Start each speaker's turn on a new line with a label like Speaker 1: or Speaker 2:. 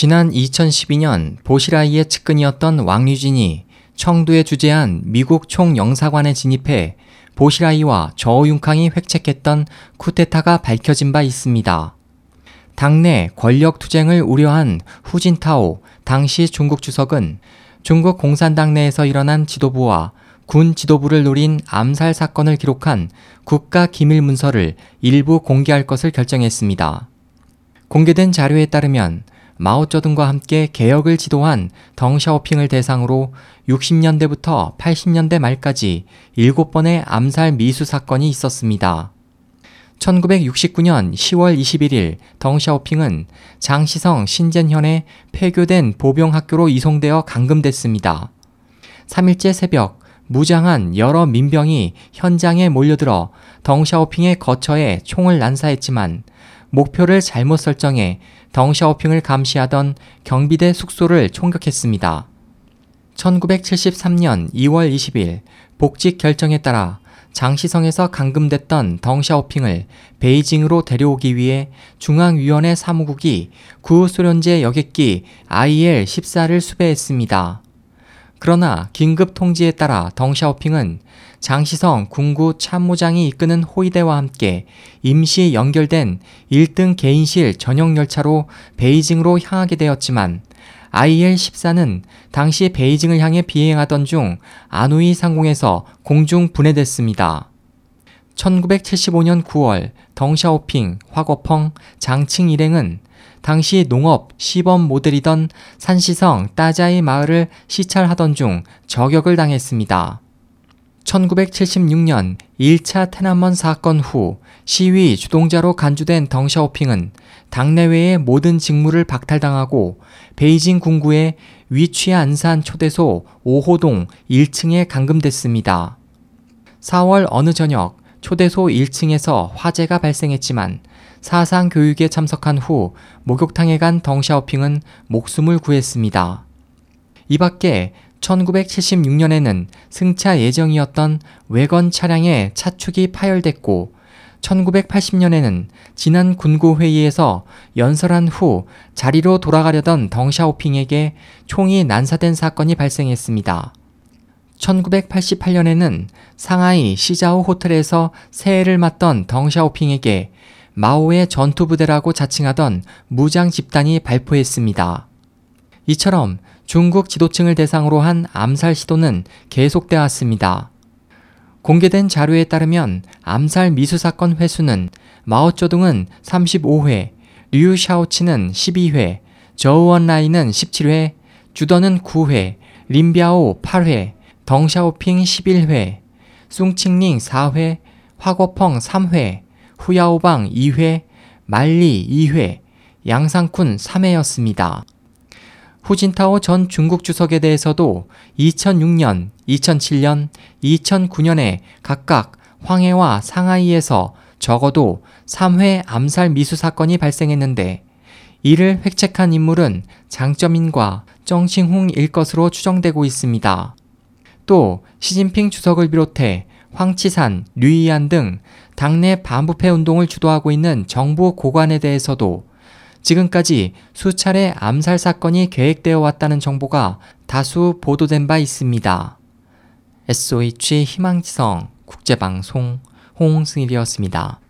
Speaker 1: 지난 2012년 보시라이의 측근이었던 왕유진이 청두에 주재한 미국 총영사관에 진입해 보시라이와 저우융캉이 획책했던 쿠데타가 밝혀진 바 있습니다. 당내 권력 투쟁을 우려한 후진타오 당시 중국 주석은 중국 공산당 내에서 일어난 지도부와 군 지도부를 노린 암살 사건을 기록한 국가 기밀 문서를 일부 공개할 것을 결정했습니다. 공개된 자료에 따르면 마오쩌둥과 함께 개혁을 지도한 덩샤오핑을 대상으로 60년대부터 80년대 말까지 7번의 암살 미수 사건이 있었습니다. 1969년 10월 21일 덩샤오핑은 장시성 신젠현에 폐교된 보병학교로 이송되어 감금됐습니다. 3일째 새벽 무장한 여러 민병이 현장에 몰려들어 덩샤오핑의 거처에 총을 난사했지만 목표를 잘못 설정해 덩샤오핑을 감시하던 경비대 숙소를 총격했습니다. 1973년 2월 20일 복직 결정에 따라 장시성에서 감금됐던 덩샤오핑을 베이징으로 데려오기 위해 중앙위원회 사무국이 구소련제 여객기 IL-14를 수배했습니다. 그러나 긴급 통지에 따라 덩샤오핑은 장시성 군구 참모장이 이끄는 호위대와 함께 임시 연결된 1등 개인실 전용 열차로 베이징으로 향하게 되었지만 IL-14는 당시 베이징을 향해 비행하던 중 아누이 상공에서 공중 분해됐습니다. 1975년 9월 덩샤오핑, 화거펑, 장칭 일행은 당시 농업 시범 모델이던 산시성 따자이 마을을 시찰하던 중 저격을 당했습니다. 1976년 1차 테난먼 사건 후 시위 주동자로 간주된 덩샤오핑은 당내외의 모든 직무를 박탈당하고 베이징 군구의 위취안산 초대소 5호동 1층에 감금됐습니다. 4월 어느 저녁 초대소 1층에서 화재가 발생했지만 사상 교육에 참석한 후 목욕탕에 간 덩샤오핑은 목숨을 구했습니다. 이 밖에 1976년에는 승차 예정이었던 외건 차량의 차축이 파열됐고 1980년에는 지난 군구회의에서 연설한 후 자리로 돌아가려던 덩샤오핑에게 총이 난사된 사건이 발생했습니다. 1988년에는 상하이 시자오 호텔에서 새해를 맞던 덩샤오핑에게 마오의 전투부대라고 자칭하던 무장 집단이 발포했습니다. 이처럼 중국 지도층을 대상으로 한 암살 시도는 계속되어 왔습니다. 공개된 자료에 따르면 암살 미수 사건 횟수는 마오쩌둥은 35회, 류 샤오치는 12회, 저우원라이는 17회, 주더는 9회, 림비아오 8회, 덩샤오핑 11회, 숭칭링 4회, 화거펑 3회, 후야오방 2회, 말리 2회, 양상쿤 3회였습니다. 후진타오 전 중국 주석에 대해서도 2006년, 2007년, 2009년에 각각 황해와 상하이에서 적어도 3회 암살 미수 사건이 발생했는데 이를 획책한 인물은 장점인과 정칭홍일 것으로 추정되고 있습니다. 또 시진핑 주석을 비롯해 황치산, 류이안 등 당내 반부패 운동을 주도하고 있는 정부 고관에 대해서도 지금까지 수차례 암살 사건이 계획되어 왔다는 정보가 다수 보도된 바 있습니다. SOH 희망지성 국제방송 홍승일이었습니다.